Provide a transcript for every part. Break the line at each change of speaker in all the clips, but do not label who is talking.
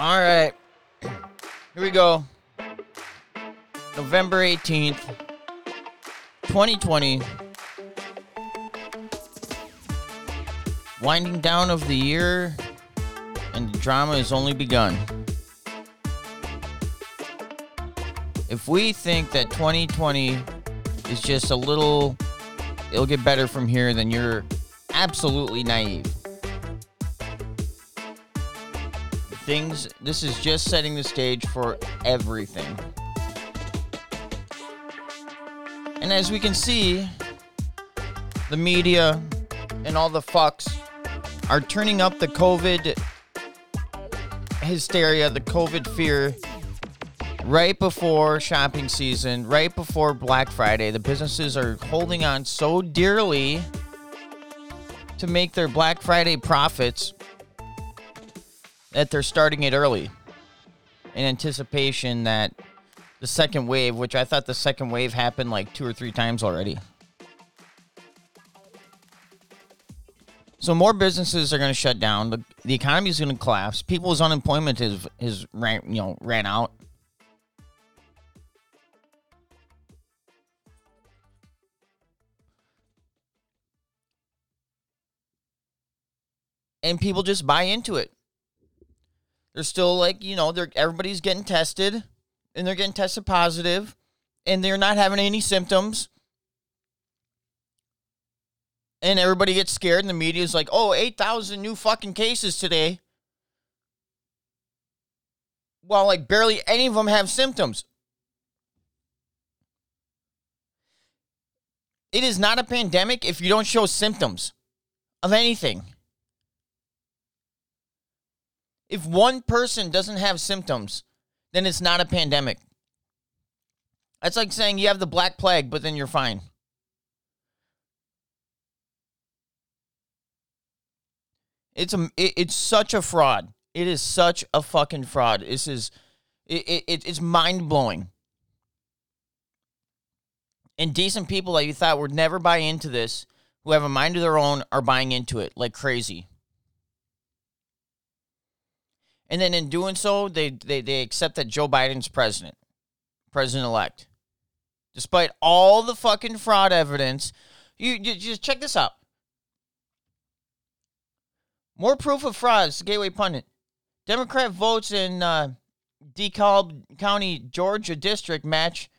All right. Here we go. November 18th, 2020. Winding down of the year, and the drama has only begun. If we think that 2020 is just a little, it'll get better from here, then you're absolutely naive. Things, this is just setting the stage for everything. And as we can see, the media and all the fucks are turning up the COVID hysteria, the COVID fear right before shopping season, right before Black Friday. The businesses are holding on so dearly to make their Black Friday profits that they're starting it early in anticipation that the second wave, which I thought the second wave happened like two or three times already. So more businesses are going to shut down. The, the economy is going to collapse. People's unemployment is is ran, you know ran out. And people just buy into it. They're still like, you know, they're everybody's getting tested and they're getting tested positive and they're not having any symptoms. And everybody gets scared and the media is like oh 8000 new fucking cases today. Well like barely any of them have symptoms. It is not a pandemic if you don't show symptoms of anything if one person doesn't have symptoms then it's not a pandemic that's like saying you have the black plague but then you're fine It's a it, it's such a fraud. It is such a fucking fraud. This is it, it it's mind blowing. And decent people that you thought would never buy into this, who have a mind of their own, are buying into it like crazy. And then in doing so, they they, they accept that Joe Biden's president, president elect. Despite all the fucking fraud evidence, you, you just check this out. More proof of fraud. Gateway Pundit. Democrat votes in uh, DeKalb County, Georgia district match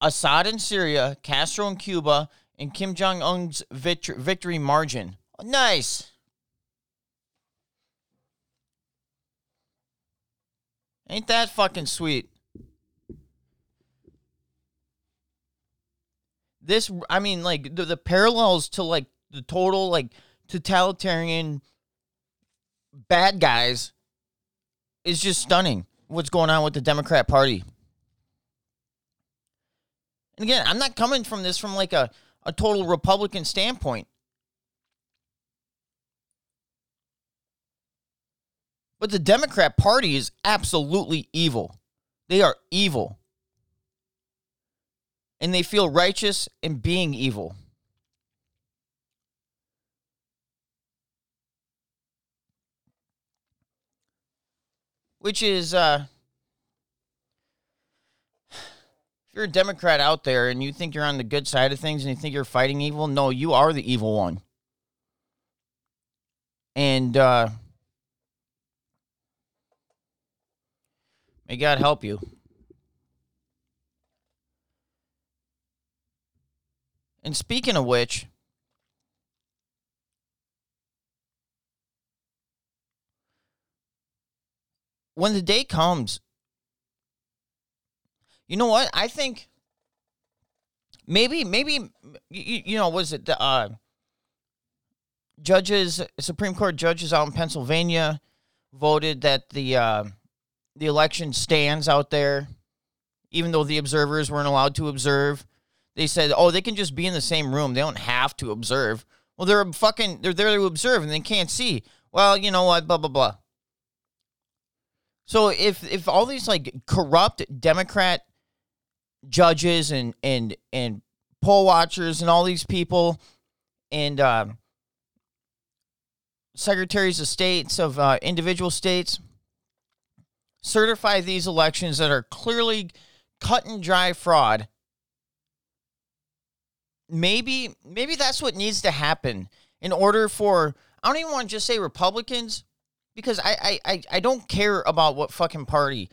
Assad in Syria, Castro in Cuba, and Kim Jong Un's victory margin. nice. Ain't that fucking sweet? This, I mean, like the, the parallels to like the total like totalitarian bad guys is just stunning what's going on with the Democrat Party. And again, I'm not coming from this from like a, a total Republican standpoint. But the Democrat Party is absolutely evil. They are evil. And they feel righteous in being evil. which is uh, if you're a Democrat out there and you think you're on the good side of things and you think you're fighting evil, no, you are the evil one. And uh, may God help you. And speaking of which, when the day comes, you know what? I think maybe, maybe, you, you know, was it the uh, judges, Supreme Court judges out in Pennsylvania voted that the uh, the election stands out there, even though the observers weren't allowed to observe. They said, "Oh, they can just be in the same room. They don't have to observe." Well, they're fucking they're there to observe and they can't see. Well, you know what? Blah blah blah. So if if all these like corrupt Democrat judges and and and poll watchers and all these people and uh, secretaries of states of uh, individual states certify these elections that are clearly cut and dry fraud. Maybe maybe that's what needs to happen in order for I don't even want to just say Republicans because I I I, don't care about what fucking party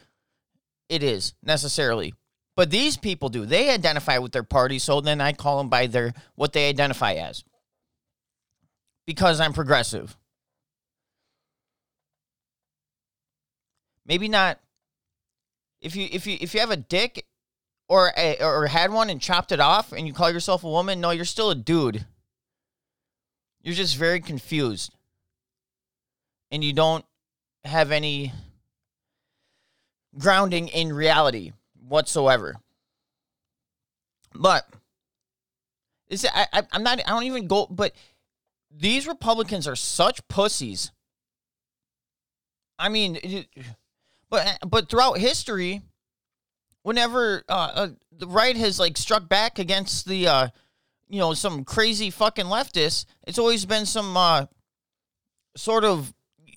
it is necessarily. But these people do. They identify with their party, so then I call them by their what they identify as. Because I'm progressive. Maybe not if you if you if you have a dick or a, or had one and chopped it off and you call yourself a woman, no, you're still a dude. You're just very confused. And you don't have any grounding in reality whatsoever. But is I, I I'm not I don't even go but these Republicans are such pussies. I mean, it, but but throughout history, whenever uh, uh, the right has like struck back against the uh, you know some crazy fucking leftists, it's always been some uh, sort of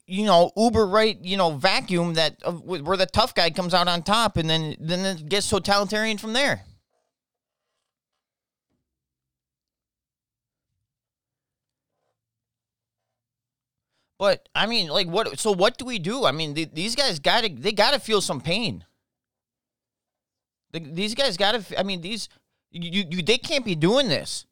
you know uber right you know vacuum that uh, where the tough guy comes out on top, and then then it gets totalitarian from there. But I mean, like, what? So what do we do? I mean, these guys got to they got to feel some pain. The, these guys got to. I mean, these you, you they can't be doing this.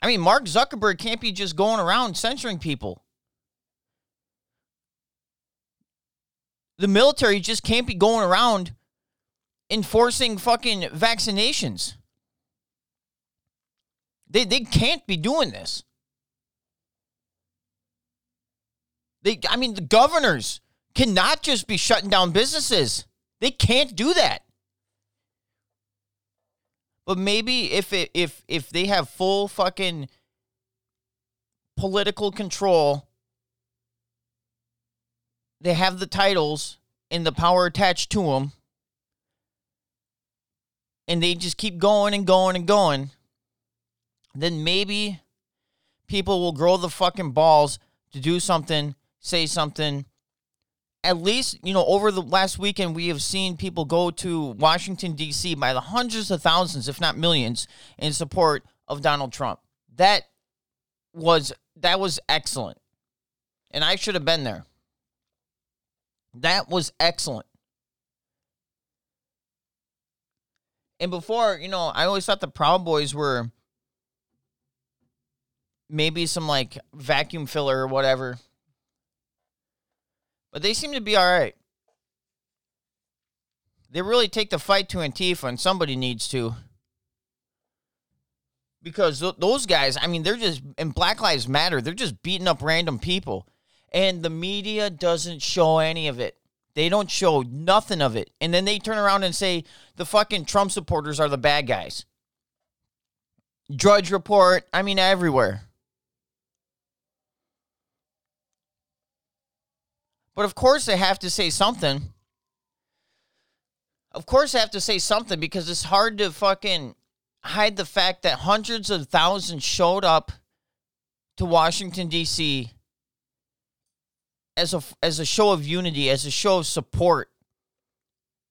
I mean, Mark Zuckerberg can't be just going around censoring people. The military just can't be going around enforcing fucking vaccinations. They, they can't be doing this. They, I mean, the governors cannot just be shutting down businesses. They can't do that. But maybe if it, if if they have full fucking political control, they have the titles and the power attached to them, and they just keep going and going and going, then maybe people will grow the fucking balls to do something, say something. At least, you know, over the last weekend, we have seen people go to Washington, D.C. by the hundreds of thousands, if not millions, in support of Donald Trump. That was that was excellent. And I should have been there. That was excellent. And before, you know, I always thought the Proud Boys were maybe some like vacuum filler or whatever. But they seem to be all right. They really take the fight to Antifa, and somebody needs to. Because th- those guys, I mean, they're just, in Black Lives Matter, they're just beating up random people. And the media doesn't show any of it. They don't show nothing of it. And then they turn around and say the fucking Trump supporters are the bad guys. Drudge Report, I mean, everywhere. But of course, they have to say something. Of course, they have to say something because it's hard to fucking hide the fact that hundreds of thousands showed up to Washington, D.C. as a, as a show of unity, as a show of support,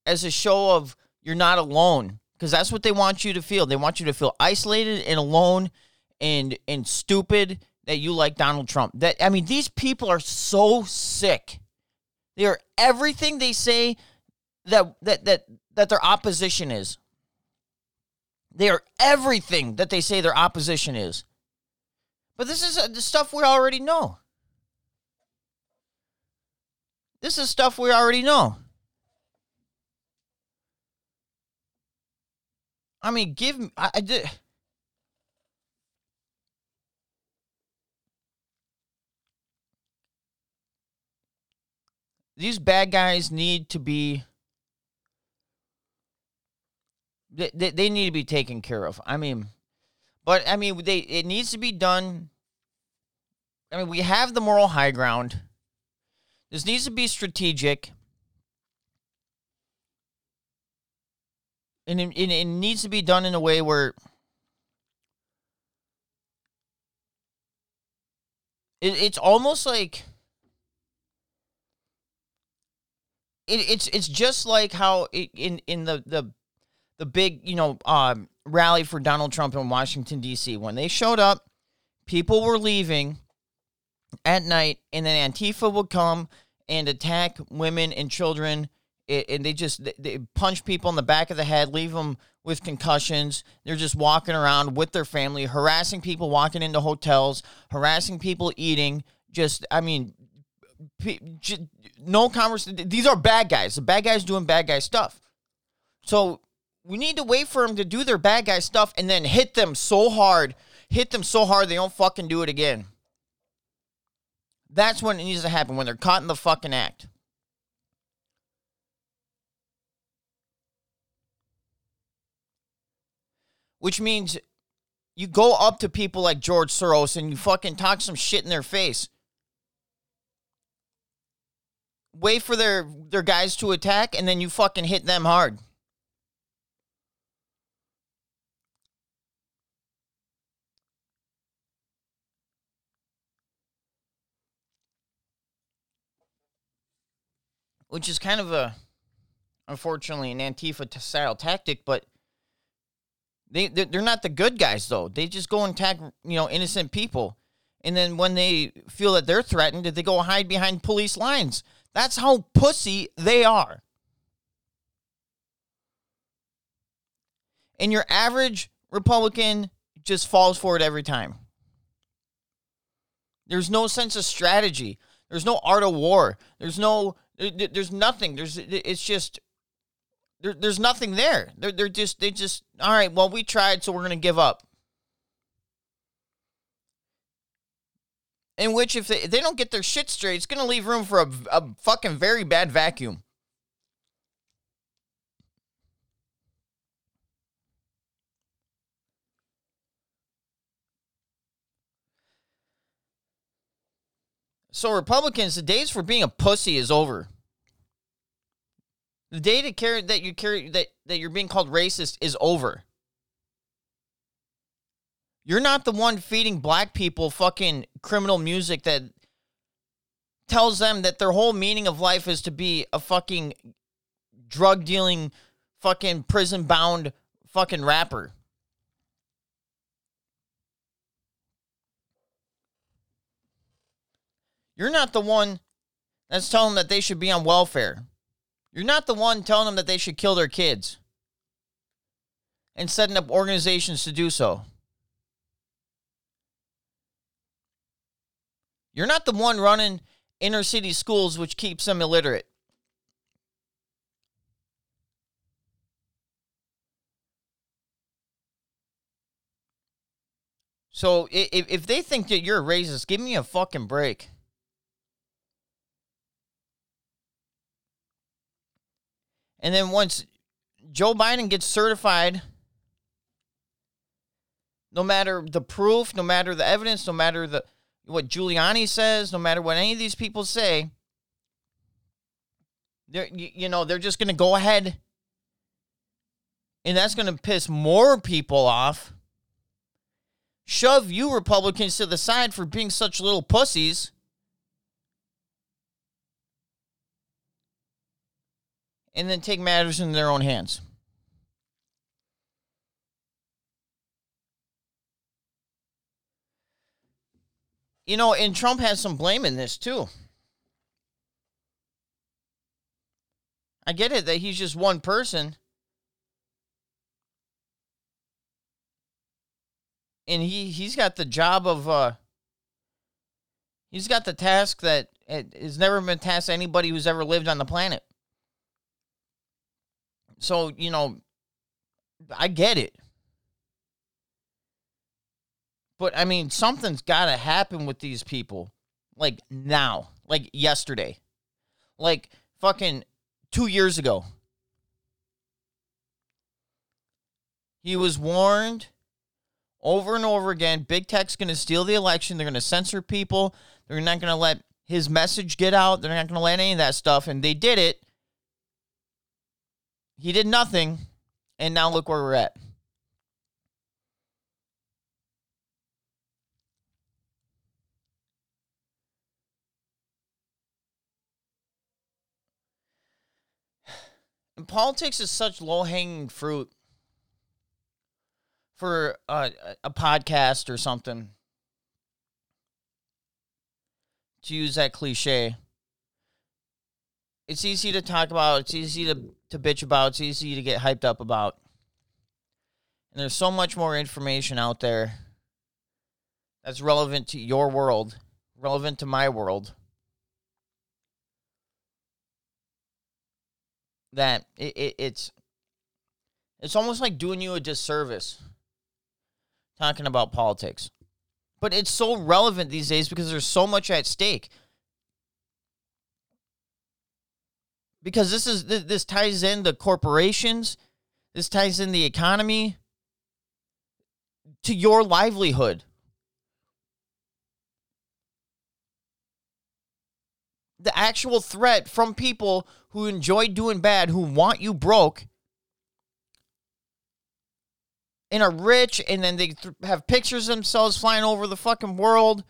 as a show of you're not alone. Because that's what they want you to feel. They want you to feel isolated and alone and and stupid that you like Donald Trump. That I mean, these people are so sick they are everything they say that that that that their opposition is. They are everything that they say their opposition is. But this is uh, the stuff we already know. This is stuff we already know. I mean, give me. I, I did. These bad guys need to be they, they, need to be taken care of. I mean, but I mean they it needs to be done I mean, we have the moral high ground. This needs to be strategic. And it, it, it needs to be done in a way where it, it's almost like it, it's it's just like how it, in in the the the big you know um, rally for Donald Trump in Washington D.C. when they showed up, people were leaving at night, and then Antifa would come and attack women and children, and they just they punch people in the back of the head, leave them with concussions. They're just walking around with their family, harassing people walking into hotels, harassing people eating. Just, I mean, no conversation. These are bad guys. The bad guys doing bad guy stuff. So we need to wait for them to do their bad guy stuff and then hit them so hard, hit them so hard they don't fucking do it again. That's when it needs to happen when they're caught in the fucking act. Which means you go up to people like George Soros and you fucking talk some shit in their face. Wait for their their guys to attack and then you fucking hit them hard. which is kind of a, unfortunately, an Antifa style tactic, but they they're not the good guys though. They just go and attack you know innocent people, and then when they feel that they're threatened, they go hide behind police lines. That's how pussy they are. And your average Republican just falls for it every time. There's no sense of strategy. There's no art of war. There's no there's nothing. There's it's just there, there's nothing there. They're they're just they just all right. Well, we tried, so we're gonna give up. In which, if they, if they don't get their shit straight, it's gonna leave room for a, a fucking very bad vacuum. So Republicans, the days for being a pussy is over. The day to carry that you carry that, that you're being called racist is over. You're not the one feeding black people fucking criminal music that tells them that their whole meaning of life is to be a fucking drug dealing, fucking prison bound fucking rapper. You're not the one that's telling them that they should be on welfare. You're not the one telling them that they should kill their kids and setting up organizations to do so. You're not the one running inner city schools, which keeps them illiterate. So if, if they think that you're a racist, give me a fucking break. And then once Joe Biden gets certified, no matter the proof, no matter the evidence, no matter the what Giuliani says, no matter what any of these people say, they're you know they're just going to go ahead, and that's going to piss more people off. Shove you Republicans to the side for being such little pussies. and then take matters in their own hands. You know, and Trump has some blame in this too. I get it that he's just one person. And he he's got the job of uh he's got the task that has never been tasked to anybody who's ever lived on the planet. So, you know, I get it. But I mean, something's got to happen with these people. Like now, like yesterday, like fucking two years ago. He was warned over and over again big tech's going to steal the election. They're going to censor people. They're not going to let his message get out. They're not going to let any of that stuff. And they did it. He did nothing, and now look where we're at. And politics is such low hanging fruit for a, a podcast or something. To use that cliche, it's easy to talk about, it's easy to, to bitch about, it's easy to get hyped up about. And there's so much more information out there that's relevant to your world, relevant to my world. That it, it, it's it's almost like doing you a disservice talking about politics. But it's so relevant these days because there's so much at stake. Because this is this ties in the corporations, this ties in the economy to your livelihood. The actual threat from people who enjoy doing bad, who want you broke, and are rich, and then they th- have pictures of themselves flying over the fucking world.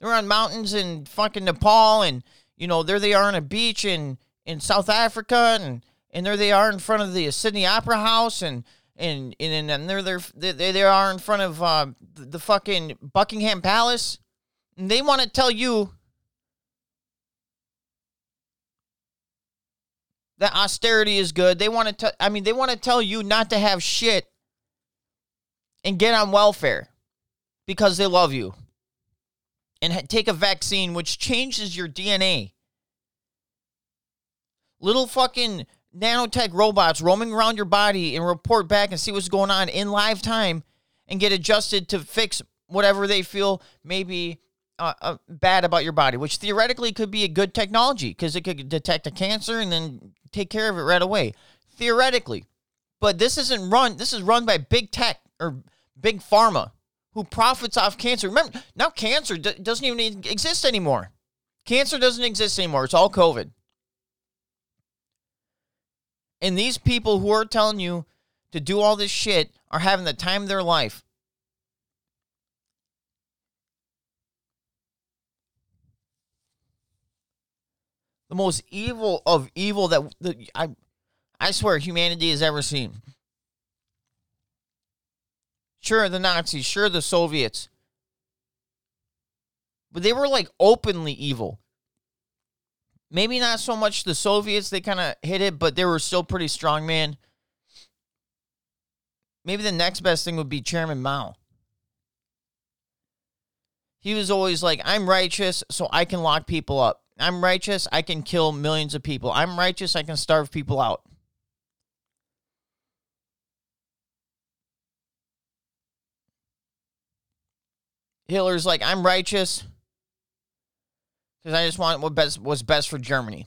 They're on mountains in fucking Nepal, and you know there they are on a beach in in South Africa, and and there they are in front of the Sydney Opera House, and and and and they're there they they are in front of uh, the, the fucking Buckingham Palace, and they want to tell you that austerity is good. They want to tell. I mean, they want to tell you not to have shit and get on welfare because they love you and take a vaccine which changes your DNA. Little fucking nanotech robots roaming around your body and report back and see what's going on in live time and get adjusted to fix whatever they feel may be uh, uh, bad about your body, which theoretically could be a good technology because it could detect a cancer and then take care of it right away. Theoretically. But this isn't run, this is run by big tech or big pharma who profits off cancer. Remember, now cancer d- doesn't even exist anymore. Cancer doesn't exist anymore. It's all COVID. And these people who are telling you to do all this shit are having the time of their life. The most evil of evil that, that I, I swear humanity has ever seen. Sure, the Nazis, sure, the Soviets. But they were like openly evil. Maybe not so much the Soviets, they kind of hit it, but they were still pretty strong, man. Maybe the next best thing would be Chairman Mao. He was always like, I'm righteous, so I can lock people up. I'm righteous, I can kill millions of people. I'm righteous, I can starve people out. Hitler's like, I'm righteous because I just want what best was best for Germany.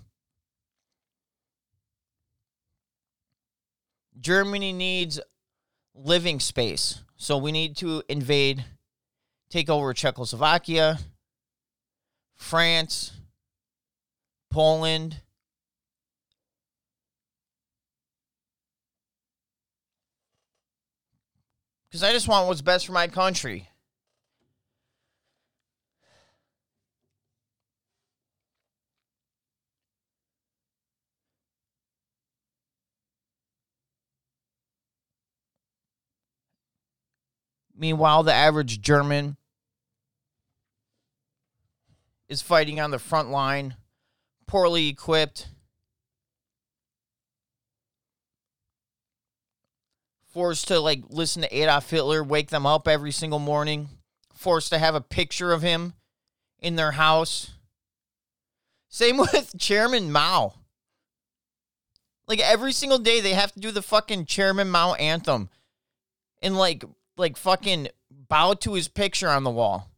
Germany needs living space, so we need to invade, take over Czechoslovakia, France, Poland. Because I just want what's best for my country. Meanwhile, the average German is fighting on the front line, poorly equipped, forced to like listen to Adolf Hitler, wake them up every single morning, forced to have a picture of him in their house. Same with Chairman Mao. Like every single day they have to do the fucking Chairman Mao anthem. And like like fucking bow to his picture on the wall.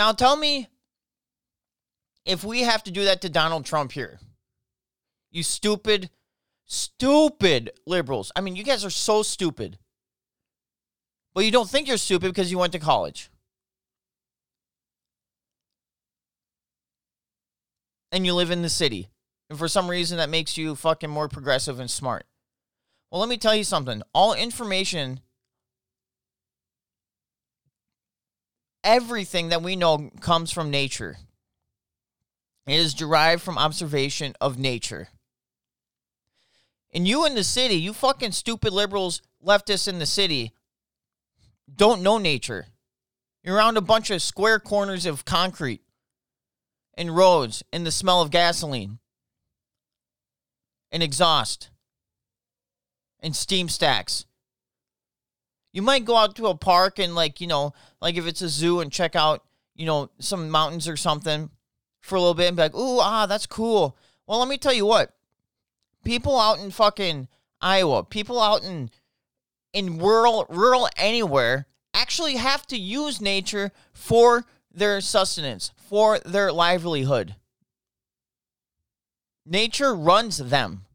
Now tell me if we have to do that to Donald Trump here. You stupid, stupid liberals. I mean, you guys are so stupid. But you don't think you're stupid because you went to college. And you live in the city. And for some reason, that makes you fucking more progressive and smart. Well, let me tell you something. All information, everything that we know comes from nature. It is derived from observation of nature. And you in the city, you fucking stupid liberals, leftists in the city, don't know nature. You're around a bunch of square corners of concrete and roads and the smell of gasoline and exhaust and steam stacks. You might go out to a park and like, you know, like if it's a zoo and check out, you know, some mountains or something for a little bit and be like, "Ooh, ah, that's cool." Well, let me tell you what. People out in fucking Iowa, people out in in rural rural anywhere actually have to use nature for their sustenance, for their livelihood. Nature runs them.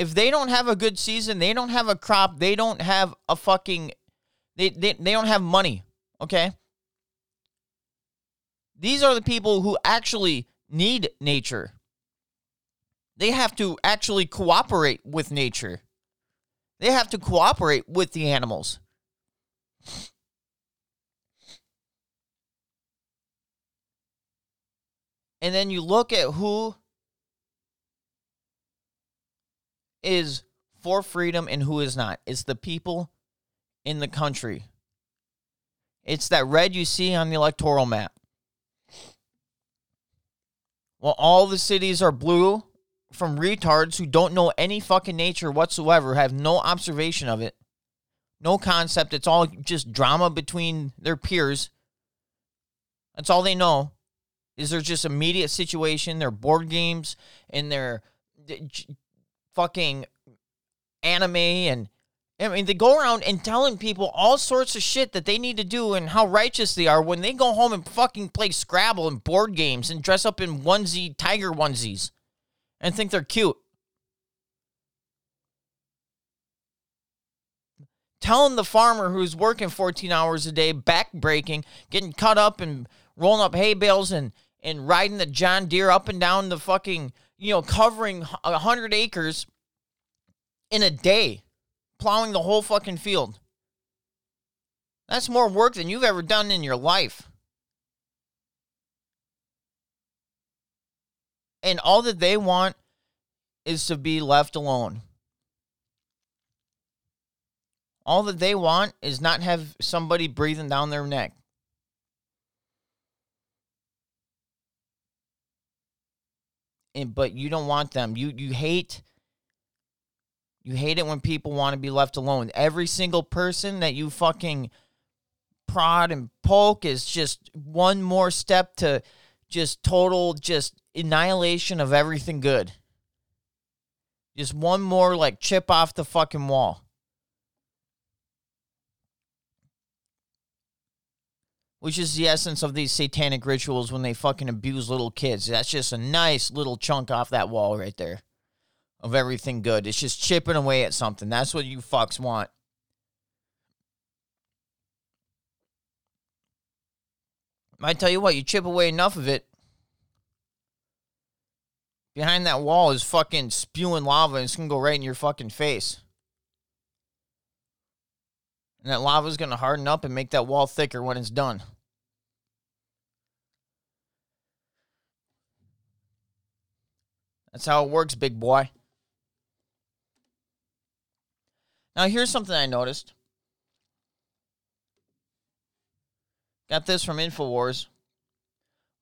If they don't have a good season, they don't have a crop, they don't have a fucking they they, they don't have money, okay? These are the people who actually need nature. They have to actually cooperate with nature. They have to cooperate with the animals. And then you look at who is for freedom and who is not. It's the people in the country. It's that red you see on the electoral map. Well, all the cities are blue from retards who don't know any fucking nature whatsoever, have no observation of it, no concept. It's all just drama between their peers. That's all they know. Is there just immediate situation, their board games and their fucking anime and I mean, they go around and telling people all sorts of shit that they need to do and how righteous they are when they go home and fucking play Scrabble and board games and dress up in onesie, tiger onesies and think they're cute. Telling the farmer who's working 14 hours a day, back breaking, getting cut up and rolling up hay bales and, and riding the John Deere up and down the fucking, you know, covering 100 acres in a day plowing the whole fucking field. That's more work than you've ever done in your life. And all that they want is to be left alone. All that they want is not have somebody breathing down their neck. And, but you don't want them. You you hate you hate it when people want to be left alone. Every single person that you fucking prod and poke is just one more step to just total just annihilation of everything good. Just one more like chip off the fucking wall. Which is the essence of these satanic rituals when they fucking abuse little kids. That's just a nice little chunk off that wall right there of everything good. It's just chipping away at something. That's what you fucks want. I tell you what, you chip away enough of it. Behind that wall is fucking spewing lava and it's gonna go right in your fucking face. And that lava is gonna harden up and make that wall thicker when it's done. That's how it works, big boy. Now, here's something I noticed. Got this from InfoWars.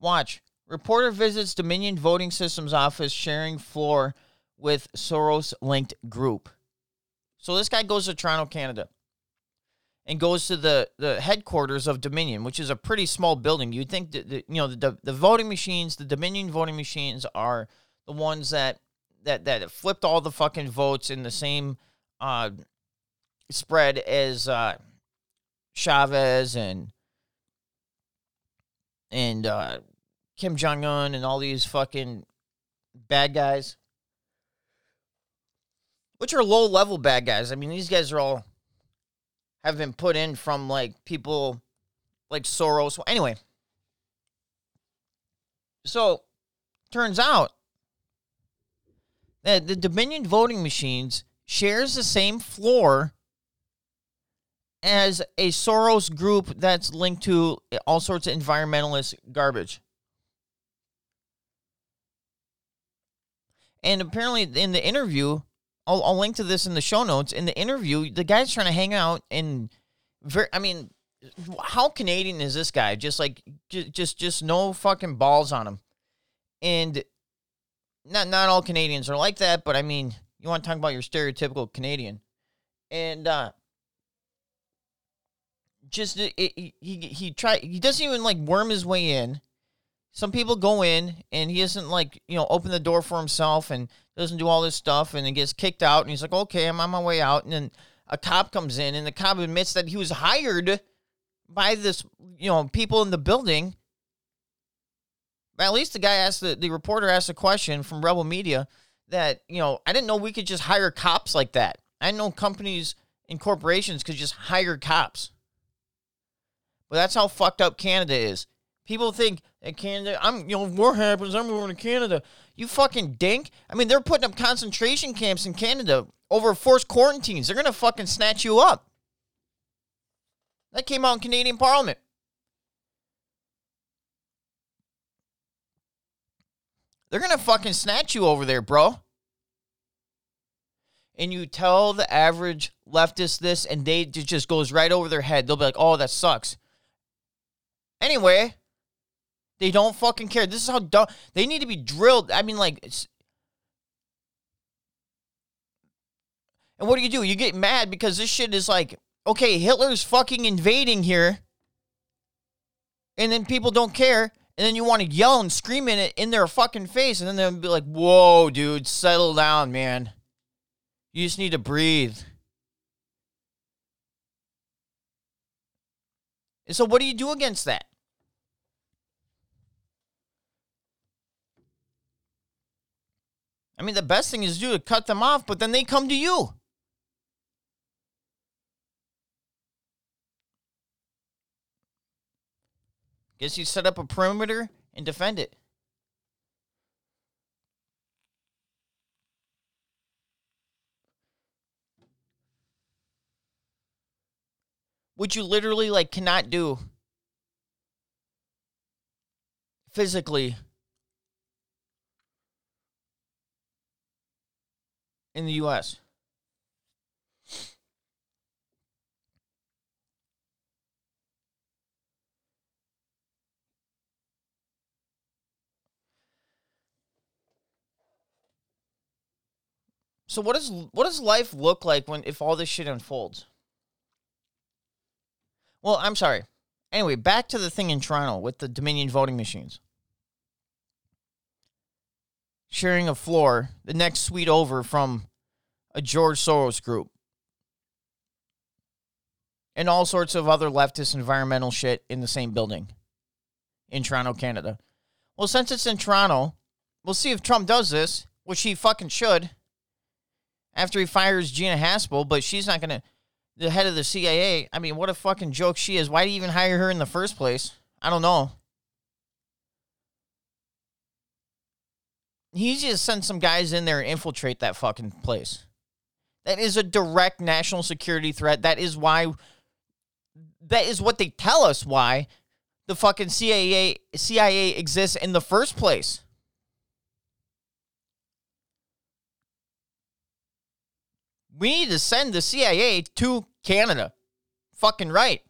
Watch. Reporter visits Dominion Voting Systems office sharing floor with Soros linked group. So this guy goes to Toronto, Canada, and goes to the, the headquarters of Dominion, which is a pretty small building. You'd think that the, you know the, the voting machines, the Dominion voting machines, are the ones that that that flipped all the fucking votes in the same uh, spread as uh, Chavez and and uh, Kim Jong Un and all these fucking bad guys, which are low level bad guys. I mean, these guys are all have been put in from like people like Soros. Anyway, so turns out that the Dominion voting machines shares the same floor as a Soros group that's linked to all sorts of environmentalist garbage. And apparently, in the interview, I'll, I'll link to this in the show notes. In the interview, the guy's trying to hang out and very. I mean, how Canadian is this guy? Just like just just just no fucking balls on him. And not not all Canadians are like that, but I mean, you want to talk about your stereotypical Canadian, and uh just it, it, he he try he doesn't even like worm his way in. Some people go in and he doesn't like you know open the door for himself and doesn't do all this stuff and then gets kicked out and he's like okay I'm on my way out and then a cop comes in and the cop admits that he was hired by this you know people in the building. At least the guy asked the, the reporter asked a question from Rebel Media that you know I didn't know we could just hire cops like that. I didn't know companies and corporations could just hire cops. But that's how fucked up Canada is. People think that Canada, I'm, you know, war happens, I'm moving to Canada. You fucking dink. I mean, they're putting up concentration camps in Canada over forced quarantines. They're going to fucking snatch you up. That came out in Canadian Parliament. They're going to fucking snatch you over there, bro. And you tell the average leftist this, and they it just goes right over their head. They'll be like, oh, that sucks. Anyway, they don't fucking care. This is how dumb they need to be drilled. I mean, like, and what do you do? You get mad because this shit is like, okay, Hitler's fucking invading here, and then people don't care, and then you want to yell and scream in it in their fucking face, and then they'll be like, "Whoa, dude, settle down, man. You just need to breathe." And so, what do you do against that? I mean, the best thing is to do to cut them off, but then they come to you. Guess you set up a perimeter and defend it. Which you literally like cannot do physically in the US. So what does what does life look like when if all this shit unfolds? Well, I'm sorry. Anyway, back to the thing in Toronto with the Dominion voting machines sharing a floor, the next suite over from a George Soros group. And all sorts of other leftist environmental shit in the same building in Toronto, Canada. Well, since it's in Toronto, we'll see if Trump does this, which he fucking should, after he fires Gina Haspel, but she's not going to, the head of the CIA. I mean, what a fucking joke she is. Why do you even hire her in the first place? I don't know. He just send some guys in there and infiltrate that fucking place. That is a direct national security threat. That is why. That is what they tell us why the fucking CIA CIA exists in the first place. We need to send the CIA to Canada. Fucking right.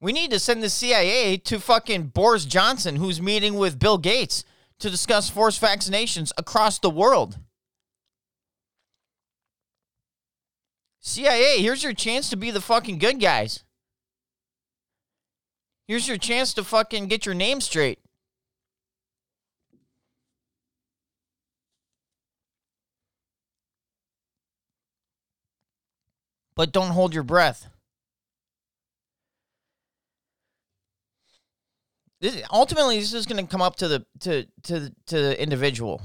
We need to send the CIA to fucking Boris Johnson, who's meeting with Bill Gates to discuss forced vaccinations across the world. CIA, here's your chance to be the fucking good guys. Here's your chance to fucking get your name straight. But don't hold your breath. This ultimately this is going to come up to the to to to the individual.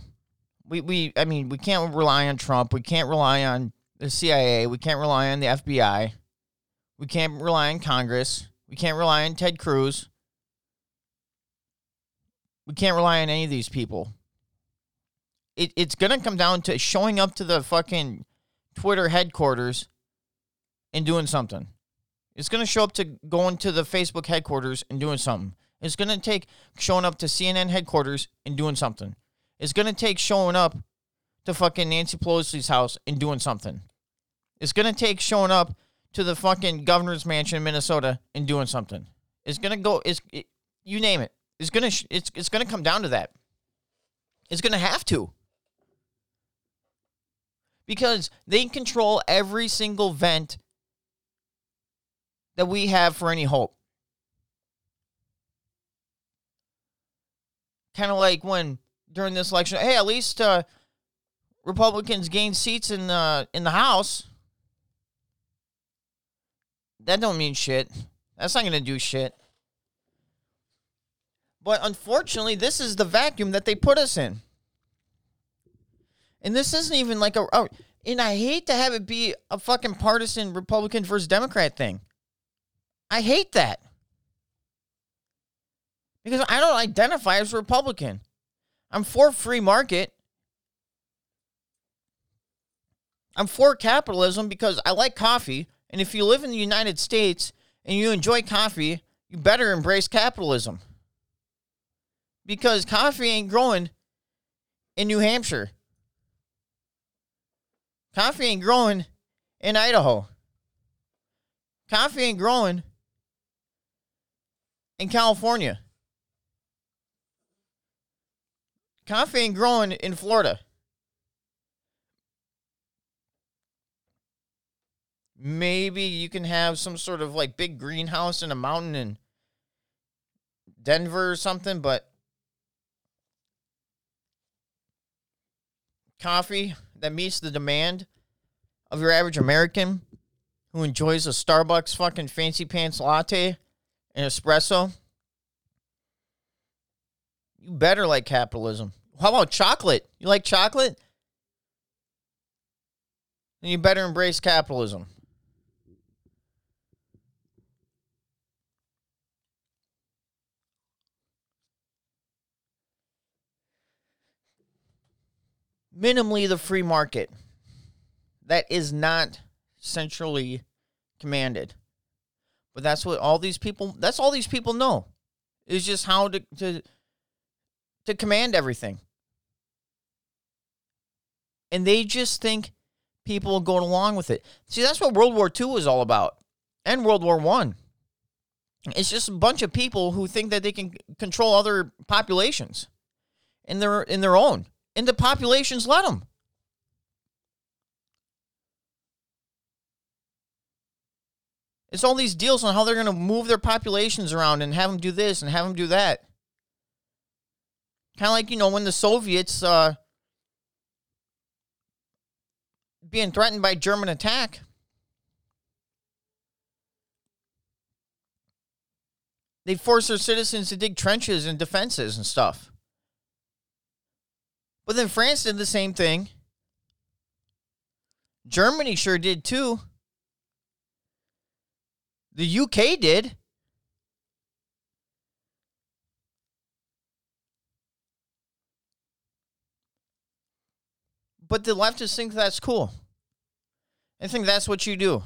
We we I mean we can't rely on Trump. We can't rely on the CIA. We can't rely on the FBI. We can't rely on Congress. We can't rely on Ted Cruz. We can't rely on any of these people. It, it's going to come down to showing up to the fucking Twitter headquarters and doing something. It's going to show up to going to the Facebook headquarters and doing something. It's going to take showing up to CNN headquarters and doing something. It's going to take showing up to fucking Nancy Pelosi's house and doing something. It's going to take showing up to the fucking governor's mansion in Minnesota and doing something. It's going to go it's it, you name it. It's going to it's it's going to come down to that. It's going to have to. Because they control every single vent that we have for any hope. Kind of like when during this election, hey, at least uh, Republicans gained seats in the in the House. That don't mean shit. That's not going to do shit. But unfortunately, this is the vacuum that they put us in. And this isn't even like a, a and I hate to have it be a fucking partisan Republican versus Democrat thing. I hate that. Because I don't identify as Republican. I'm for free market. I'm for capitalism because I like coffee. And if you live in the United States and you enjoy coffee, you better embrace capitalism. Because coffee ain't growing in New Hampshire. Coffee ain't growing in Idaho. Coffee ain't growing in California. Coffee ain't growing in Florida. Maybe you can have some sort of like big greenhouse in a mountain in Denver or something, but coffee that meets the demand of your average American who enjoys a Starbucks fucking fancy pants latte and espresso. You better like capitalism. How about chocolate? You like chocolate? Then you better embrace capitalism. minimally the free market that is not centrally commanded. But that's what all these people that's all these people know. Is just how to to to command everything. And they just think people will go along with it. See, that's what World War II was all about. And World War One. It's just a bunch of people who think that they can control other populations in their in their own and the populations let them. It's all these deals on how they're going to move their populations around and have them do this and have them do that. Kind of like, you know, when the Soviets uh, being threatened by German attack. They force their citizens to dig trenches and defenses and stuff. But then France did the same thing. Germany sure did too. The UK did. But the leftists think that's cool. I think that's what you do.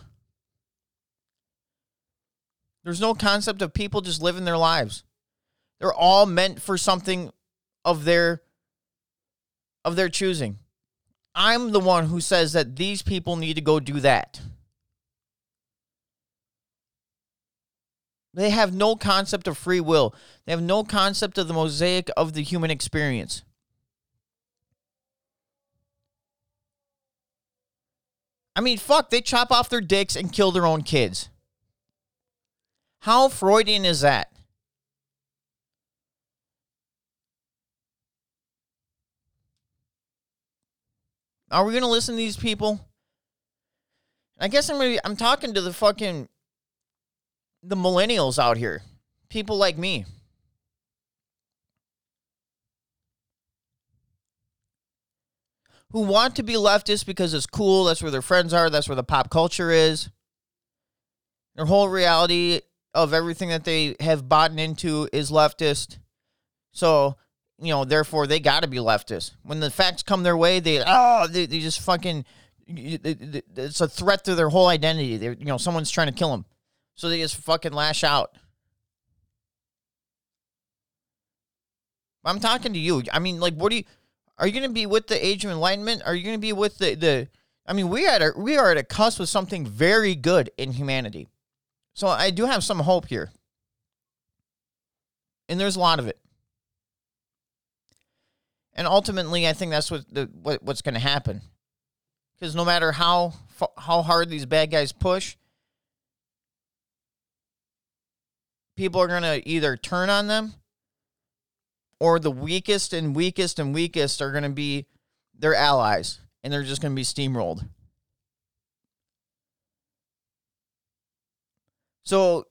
There's no concept of people just living their lives. They're all meant for something of their of their choosing. I'm the one who says that these people need to go do that. They have no concept of free will. They have no concept of the mosaic of the human experience. I mean, fuck, they chop off their dicks and kill their own kids. How Freudian is that? Are we gonna listen to these people? I guess I'm gonna I'm talking to the fucking the millennials out here. People like me. Who want to be leftist because it's cool, that's where their friends are, that's where the pop culture is. Their whole reality of everything that they have bought into is leftist. So you know, therefore they got to be leftist. When the facts come their way, they oh, they, they just fucking it's a threat to their whole identity. They you know, someone's trying to kill them. So they just fucking lash out. I'm talking to you. I mean, like, what do you? Are you going to be with the Age of Enlightenment? Are you going to be with the the? I mean, we are we are at a cusp of something very good in humanity. So I do have some hope here, and there's a lot of it. And ultimately, I think that's what the what, what's going to happen. Because no matter how how hard these bad guys push, people are going to either turn on them or the weakest and weakest and weakest are going to be their allies and they're just going to be steamrolled. So,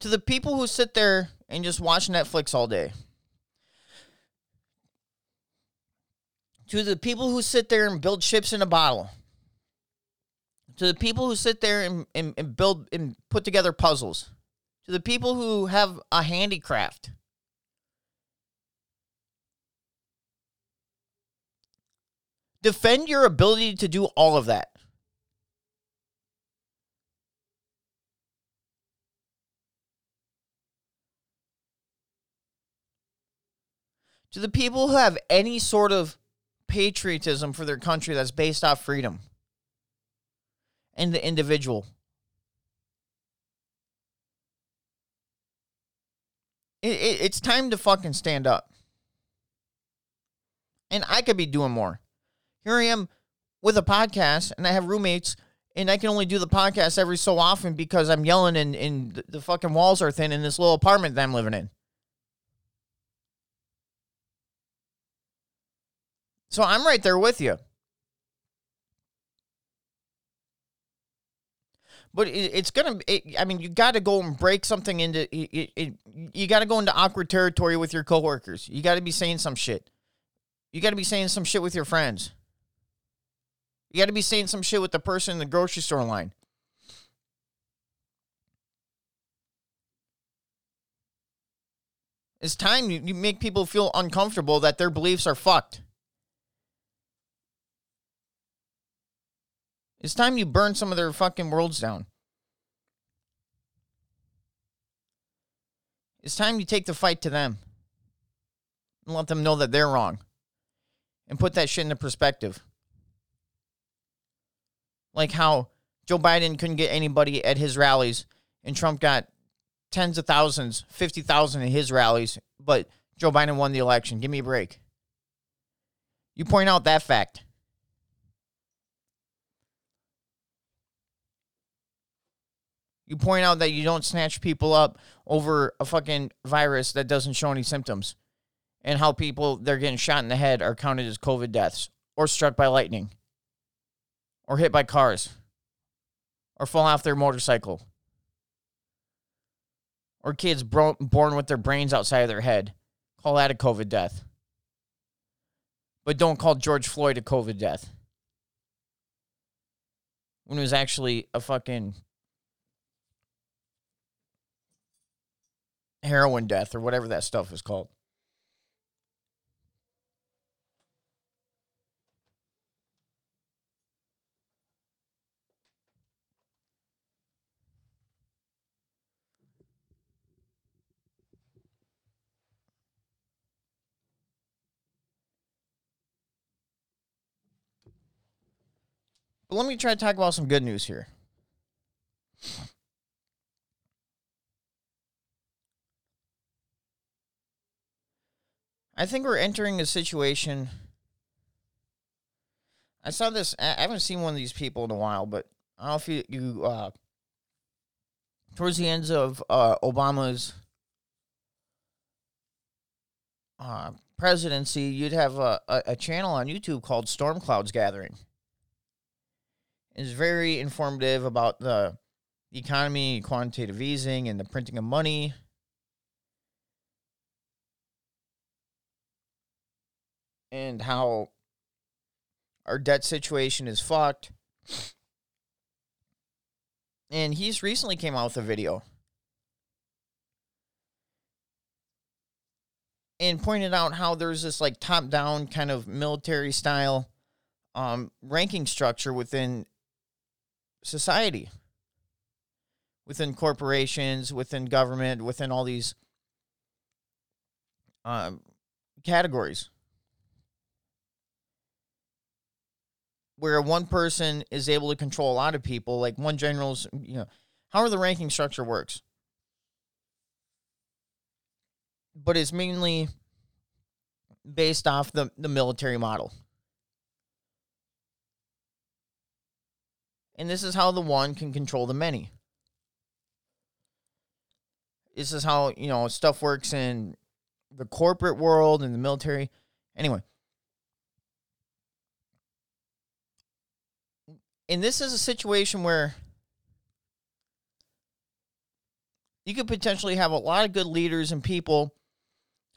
to the people who sit there and just watch Netflix all day, to the people who sit there and build ships in a bottle, to the people who sit there and, and, and build and put together puzzles, to the people who have a handicraft. Defend your ability to do all of that. To the people who have any sort of patriotism for their country that's based off freedom and the individual. It, it, it's time to fucking stand up. And I could be doing more. Here I am with a podcast, and I have roommates, and I can only do the podcast every so often because I'm yelling and, and the, the fucking walls are thin in this little apartment that I'm living in. So I'm right there with you. But it, it's gonna. It, I mean, you got to go and break something into. It, you got to go into awkward territory with your coworkers. You got to be saying some shit. You got to be saying some shit with your friends. You got to be saying some shit with the person in the grocery store line. It's time you, you make people feel uncomfortable that their beliefs are fucked. It's time you burn some of their fucking worlds down. It's time you take the fight to them and let them know that they're wrong and put that shit into perspective. Like how Joe Biden couldn't get anybody at his rallies and Trump got tens of thousands, 50,000 at his rallies, but Joe Biden won the election. Give me a break. You point out that fact. You point out that you don't snatch people up over a fucking virus that doesn't show any symptoms and how people they're getting shot in the head are counted as COVID deaths or struck by lightning or hit by cars or fall off their motorcycle or kids bro- born with their brains outside of their head. Call that a COVID death. But don't call George Floyd a COVID death. When it was actually a fucking heroin death or whatever that stuff is called. But let me try to talk about some good news here. I think we're entering a situation. I saw this. I haven't seen one of these people in a while, but I don't know if you, you uh, towards the ends of uh, Obama's uh, presidency, you'd have a, a, a, channel on YouTube called Storm Clouds Gathering. It's very informative about the, the economy, quantitative easing, and the printing of money. And how our debt situation is fucked. And he's recently came out with a video. And pointed out how there's this like top down kind of military style um, ranking structure within society, within corporations, within government, within all these um, categories where one person is able to control a lot of people, like one general's, you know, how the ranking structure works. But it's mainly based off the, the military model. And this is how the one can control the many. This is how, you know, stuff works in the corporate world and the military. Anyway. And this is a situation where you could potentially have a lot of good leaders and people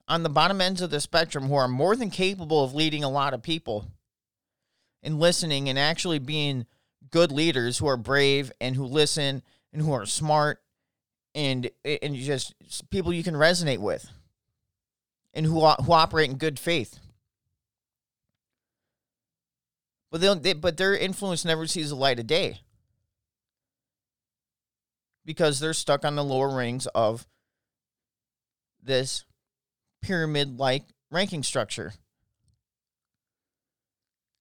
on the bottom ends of the spectrum who are more than capable of leading a lot of people and listening and actually being good leaders who are brave and who listen and who are smart and and just people you can resonate with and who who operate in good faith. But they, they but their influence never sees the light of day because they're stuck on the lower rings of this pyramid like ranking structure,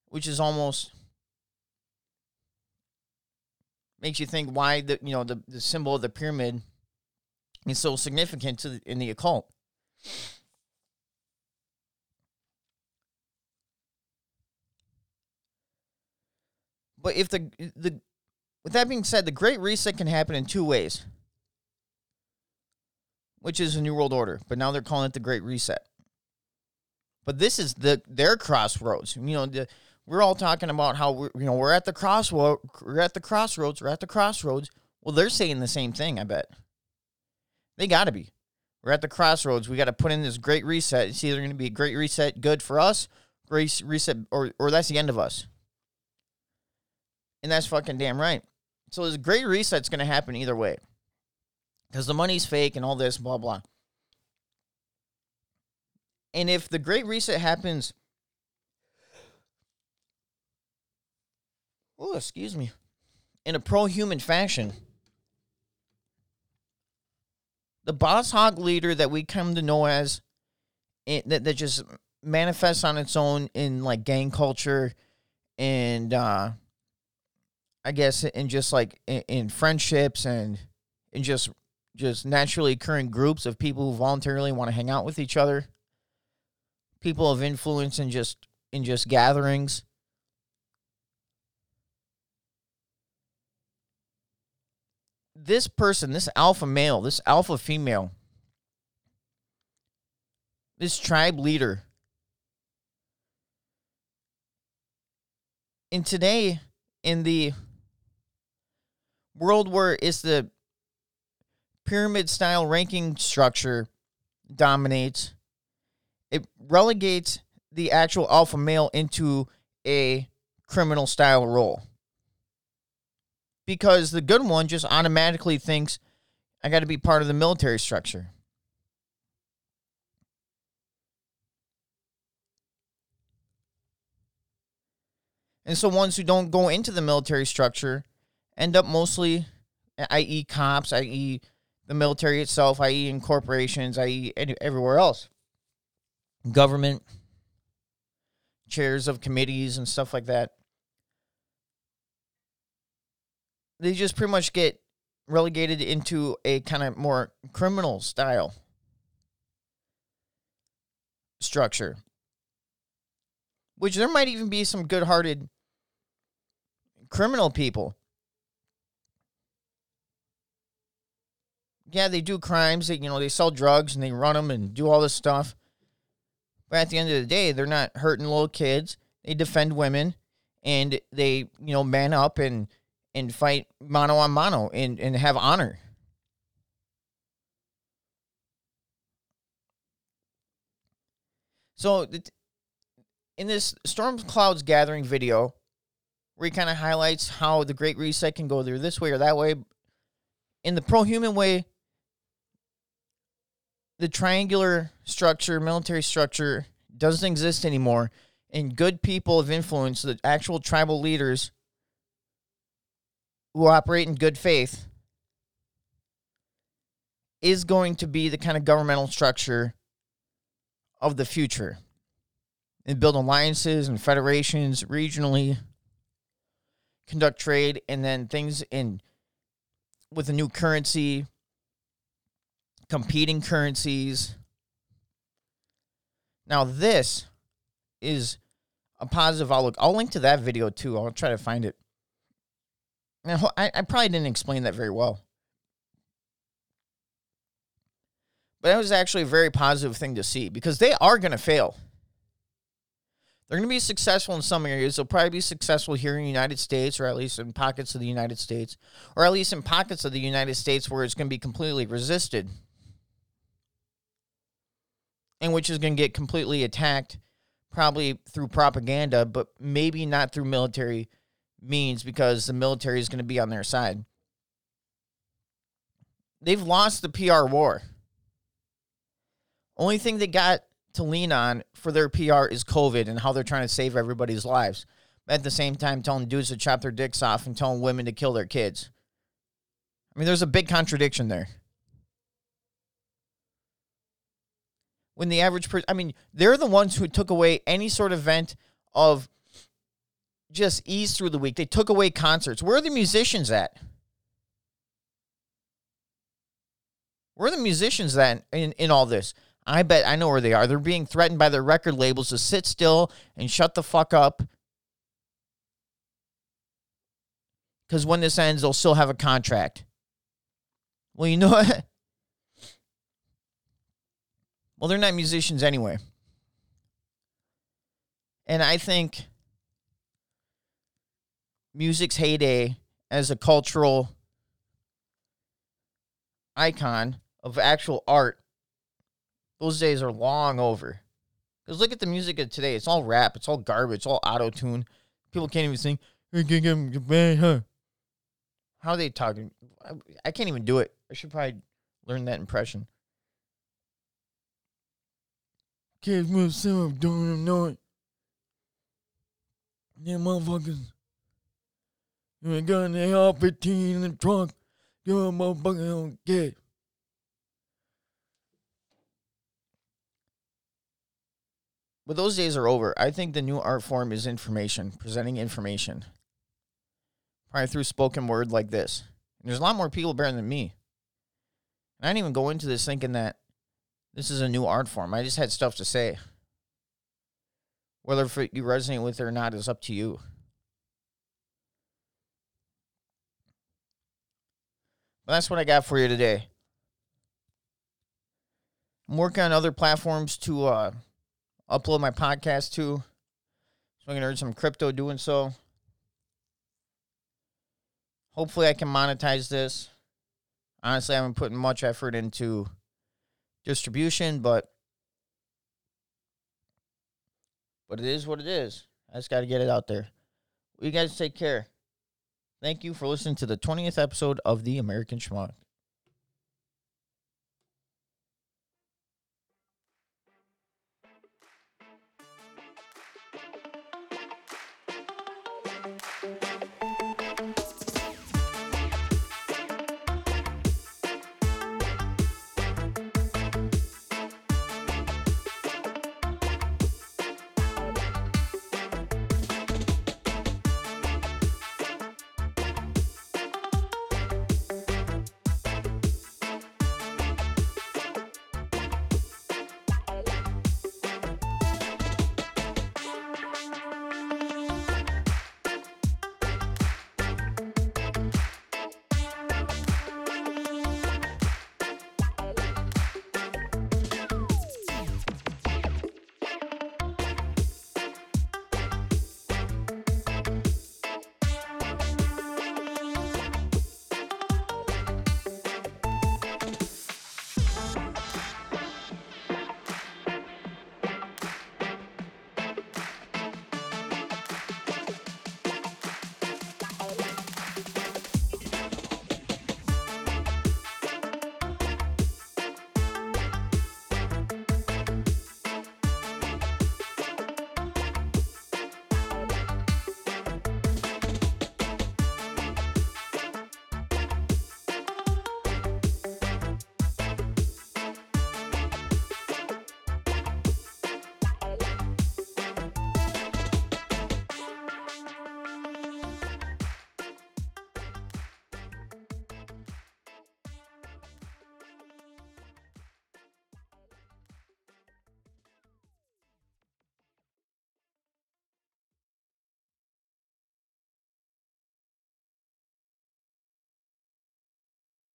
which is almost makes you think why the you know the, the symbol of the pyramid is so significant to the, in the occult. But if the the with that being said, the Great Reset can happen in two ways, which is a New World Order. But now they're calling it the Great Reset. But this is the their crossroads. You know, the, we're all talking about how we're you know we're at the crossroad, we're at the crossroads, we're at the crossroads. Well, they're saying the same thing. I bet they got to be. We're at the crossroads. We got to put in this great reset. It's either going to be a great reset, good for us, great reset, or or that's the end of us. And that's fucking damn right. So this great reset's going to happen either way. Because the money's fake and all this, blah, blah. And if the great reset happens, oh, excuse me, in a pro human fashion, the boss hog leader that we come to know as, it, that, that just manifests on its own in like gang culture and uh, I guess in just like in, in friendships and in just just naturally occurring groups of people who voluntarily want to hang out with each other. People of influence in just in just gatherings. This person, this alpha male, this alpha female, this tribe leader. And today, in the world where it's the pyramid style ranking structure dominates, it relegates the actual alpha male into a criminal style role. Because the good one just automatically thinks, I got to be part of the military structure. And so ones who don't go into the military structure end up mostly, i.e., cops, i.e., the military itself, i.e., in corporations, i.e., everywhere else. Government, chairs of committees, and stuff like that. They just pretty much get relegated into a kind of more criminal style structure. Which there might even be some good hearted criminal people yeah, they do crimes. They, you know, they sell drugs and they run them and do all this stuff. But at the end of the day, they're not hurting little kids. They defend women and they, you know, man up and and fight mano a mano and, and have honor. So in this Storm Clouds Gathering video, where he kind of highlights how the Great Reset can go either this way or that way, in the pro-human way, the triangular structure, military structure, doesn't exist anymore. And good people of influence, the actual tribal leaders who operate in good faith, is going to be the kind of governmental structure of the future and build alliances and federations regionally, conduct trade, and then things in with a new currency, competing currencies. Now, this is a positive outlook. I'll link to that video too. I'll try to find it. Now, I, I probably didn't explain that very well. But that was actually a very positive thing to see because they are going to fail. They're going to be successful in some areas. They'll probably be successful here in the United States, or at least in pockets of the United States, or at least in pockets of the United States where it's going to be completely resisted, and which is going to get completely attacked, probably through propaganda, but maybe not through military means because the military is going to be on their side. They've lost the PR war. Only thing they got to lean on for their PR is COVID and how they're trying to save everybody's lives. But at the same time, telling dudes to chop their dicks off and telling women to kill their kids. I mean, there's a big contradiction there. When the average person, I mean, they're the ones who took away any sort of event of just ease through the week. They took away concerts. Where are the musicians at? Where are the musicians at in, in all this? I bet I know where they are. They're being threatened by their record labels to sit still and shut the fuck up. Because when this ends, they'll still have a contract. Well, you know what? Well, they're not musicians anyway. And I think music's heyday as a cultural icon of actual art those days are long over. Because look at the music of today. It's all rap. It's all garbage. It's all auto tune. People can't even sing. How are they talking? I can't even do it. I should probably learn that impression. Kids move some, don't know it. Yeah, motherfuckers. You ain't got an AR 15 in the trunk. You're a motherfucker don't get. But those days are over. I think the new art form is information, presenting information. Probably through spoken word like this. And there's a lot more people better than me. And I didn't even go into this thinking that this is a new art form. I just had stuff to say. Whether you resonate with it or not is up to you. But that's what I got for you today. I'm working on other platforms to uh, upload my podcast to. So I can earn some crypto doing so. Hopefully, I can monetize this. Honestly, I haven't put much effort into distribution, but but it is what it is. I just got to get it out there. You guys take care. Thank you for listening to the 20th episode of the American Schmuck.